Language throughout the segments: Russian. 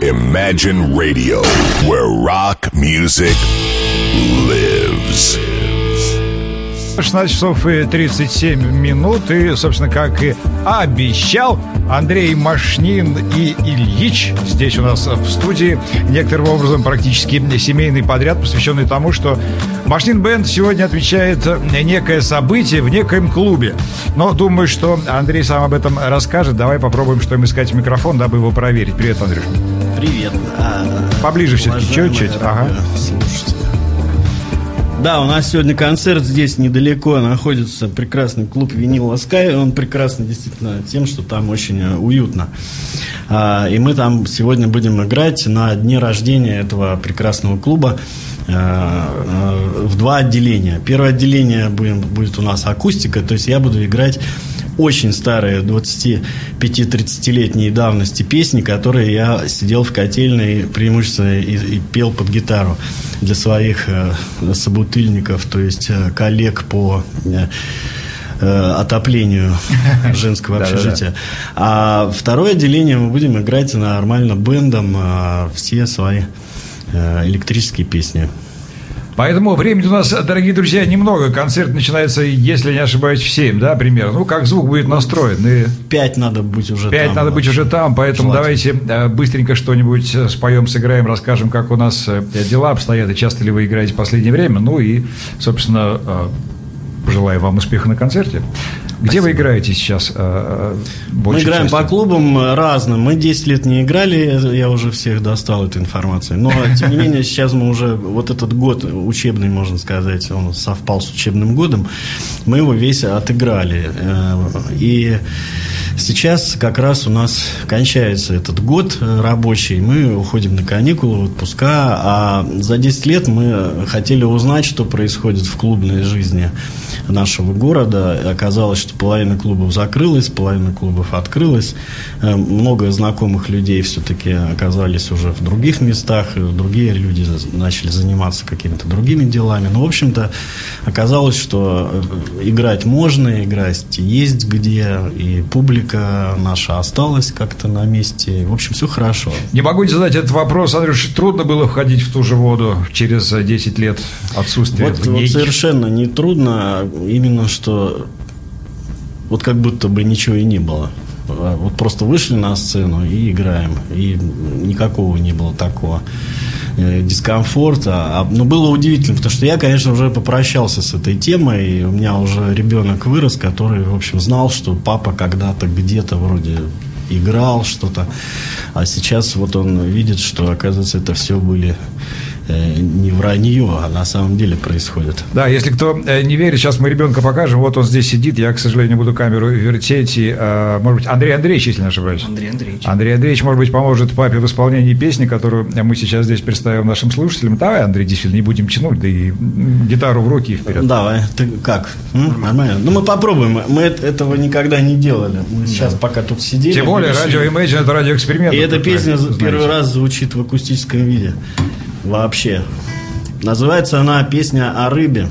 Imagine Radio, where rock music lives. 16 часов и 37 минут. И, собственно, как и обещал, Андрей Машнин и Ильич здесь у нас в студии. Некоторым образом практически семейный подряд, посвященный тому, что Машнин Бенд сегодня отвечает некое событие в некоем клубе. Но думаю, что Андрей сам об этом расскажет. Давай попробуем, что им искать в микрофон, дабы его проверить. Привет, Андрюш. Привет. А, Поближе все-таки, чуть-чуть. Ага. Слушайте. Да, у нас сегодня концерт здесь недалеко находится прекрасный клуб Винил Скай. Он прекрасный действительно тем, что там очень э, уютно. А, и мы там сегодня будем играть на дне рождения этого прекрасного клуба э, э, в два отделения. Первое отделение будет у нас акустика, то есть я буду играть очень старые 25-30-летней давности песни, которые я сидел в котельной преимущественно и, и пел под гитару для своих э, собутыльников, то есть э, коллег по э, э отоплению женского общежития. А второе отделение мы будем играть нормально бендом э, все свои э, электрические песни. Поэтому времени у нас, дорогие друзья, немного. Концерт начинается, если не ошибаюсь, в 7, да, примерно. Ну, как звук будет настроен. И... 5 надо быть уже 5 там. надо быть уже там, поэтому давайте э, быстренько что-нибудь э, споем, сыграем, расскажем, как у нас э, дела обстоят и часто ли вы играете в последнее время. Ну и, собственно, Желаю вам успеха на концерте. Где Спасибо. вы играете сейчас? Э, Мы играем части? по клубам разным. Мы 10 лет не играли, я уже всех достал этой информации. Но, тем не менее, сейчас мы уже, вот этот год учебный, можно сказать, он совпал с учебным годом, мы его весь отыграли. Э, и Сейчас как раз у нас кончается этот год рабочий, мы уходим на каникулы, в отпуска, а за 10 лет мы хотели узнать, что происходит в клубной жизни нашего города. Оказалось, что половина клубов закрылась, половина клубов открылась. Э, много знакомых людей все-таки оказались уже в других местах, другие люди начали заниматься какими-то другими делами. Но, в общем-то, оказалось, что э, играть можно, играть есть где, и публика наша осталась как-то на месте. В общем, все хорошо. Не могу не задать этот вопрос, Андрюш, трудно было входить в ту же воду через 10 лет отсутствия вот, вот совершенно не трудно именно что вот как будто бы ничего и не было. А вот просто вышли на сцену и играем. И никакого не было такого э, дискомфорта. А, но было удивительно, потому что я, конечно, уже попрощался с этой темой. И у меня уже ребенок вырос, который, в общем, знал, что папа когда-то где-то вроде играл что-то. А сейчас вот он видит, что, оказывается, это все были не вранье, а на самом деле происходит. Да, если кто э, не верит, сейчас мы ребенка покажем. Вот он здесь сидит. Я, к сожалению, буду камеру вертеть. И, а, может быть, Андрей Андреевич, если не ошибаюсь. Андрей Андреевич. Андрей Андреевич, может быть, поможет папе в исполнении песни, которую мы сейчас здесь представим нашим слушателям. Давай, Андрей, действительно, не будем тянуть, да и гитару в руки и вперед. Давай, ты как? Нормально. Ну, мы попробуем. Мы этого никогда не делали. Мы сейчас пока тут сидели. Тем более, радио Imagine – это радиоэксперимент. И эта песня первый раз звучит в акустическом виде вообще. Называется она «Песня о рыбе».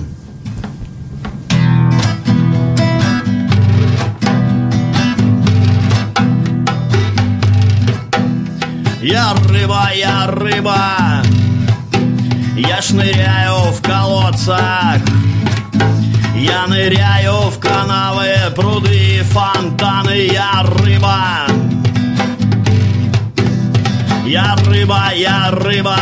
Я рыба, я рыба, я шныряю в колодцах, я ныряю в канавы, пруды, фонтаны, я рыба. Я рыба, я рыба,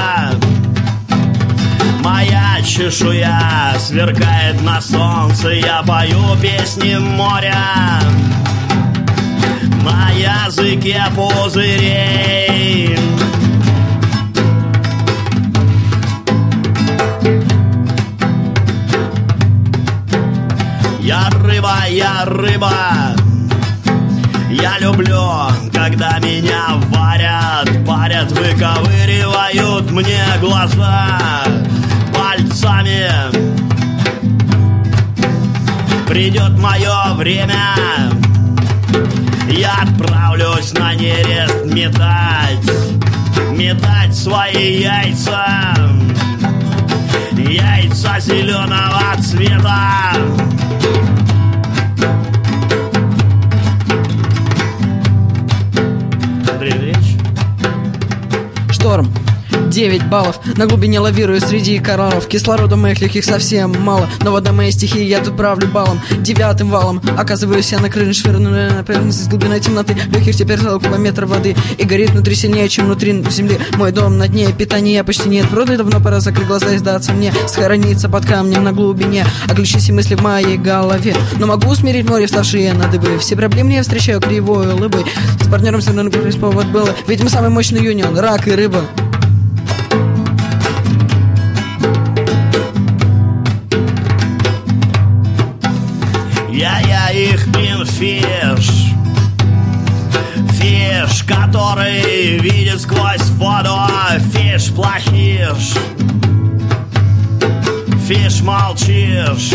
чешуя сверкает на солнце Я пою песни моря. На языке пузырей. Я рыба, я рыба. Я люблю, когда меня варят Парят, выковыривают мне глаза пальцами. Придет мое время. Я отправлюсь на нерест метать Метать свои яйца. Яйца зеленого цвета 9 баллов. На глубине лавирую среди кораллов Кислорода моих легких совсем мало. Но вода моей стихии я тут правлю балом Девятым валом. Оказываюсь я на крыше швырнули на поверхность из глубины темноты. Легких теперь около метра воды. И горит внутри сильнее, чем внутри земли. Мой дом на дне, питания почти нет. Вроде давно пора закрыть глаза и сдаться мне. Схорониться под камнем на глубине. Отключить мысли в моей голове. Но могу усмирить море, вставшие на дыбы. Все проблемы я встречаю кривой улыбой. С партнером все равно повод было Ведь мы самый мощный юнион, рак и рыба их пинфиш Фиш, который видит сквозь воду Фиш плохиш. Фиш молчишь.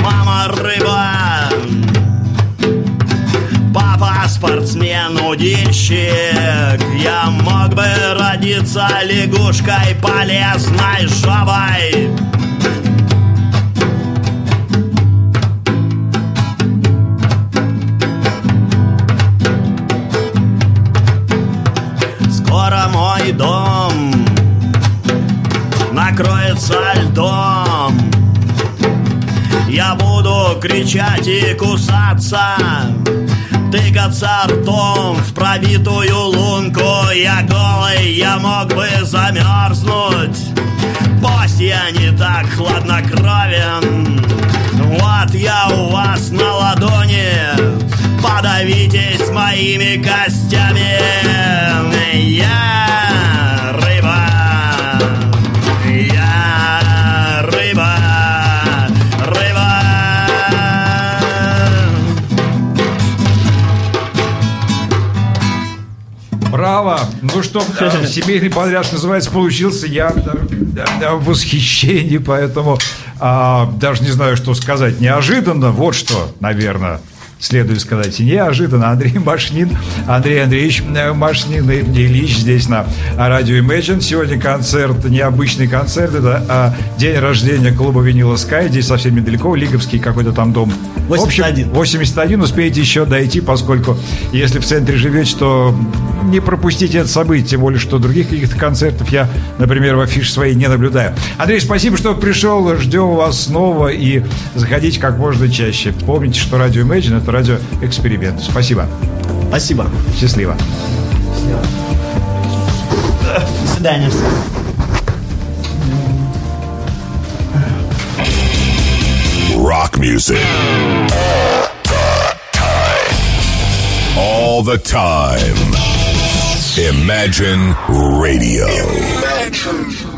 Мама рыба. Папа спортсмен удильщик Я мог бы родиться лягушкой полезной жабой накроется льдом. Я буду кричать и кусаться Тыкаться ртом в пробитую лунку. Я голый, я мог бы замерзнуть. Пусть я не так хладнокровен. Вот я у вас на ладони. Подавитесь моими костями Что, семейный подряд называется, получился. Я в восхищении, поэтому а, даже не знаю, что сказать. Неожиданно, вот что, наверное, следует сказать, и неожиданно Андрей Машнин, Андрей Андреевич э, Машнин и Ильич здесь на радио Imagine. Сегодня концерт, необычный концерт, это а, день рождения клуба Винила Скай, здесь совсем недалеко, Лиговский какой-то там дом. 81. В общем, 81, успеете еще дойти, поскольку если в центре живете, то не пропустите это событие, тем более, что других каких-то концертов я, например, в афише своей не наблюдаю. Андрей, спасибо, что пришел, ждем вас снова и заходите как можно чаще. Помните, что радио Imagine это радиоэксперимент. Спасибо. Спасибо. Счастливо. Счастливо. До свидания. Rock music. All the time. Imagine Radio. Imagine